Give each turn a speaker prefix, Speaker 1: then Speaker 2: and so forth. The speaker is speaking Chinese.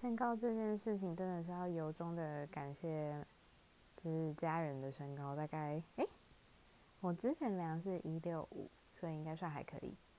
Speaker 1: 身高这件事情真的是要由衷的感谢就是家人的身高大概诶我之前量是一六五所以应该算还可以。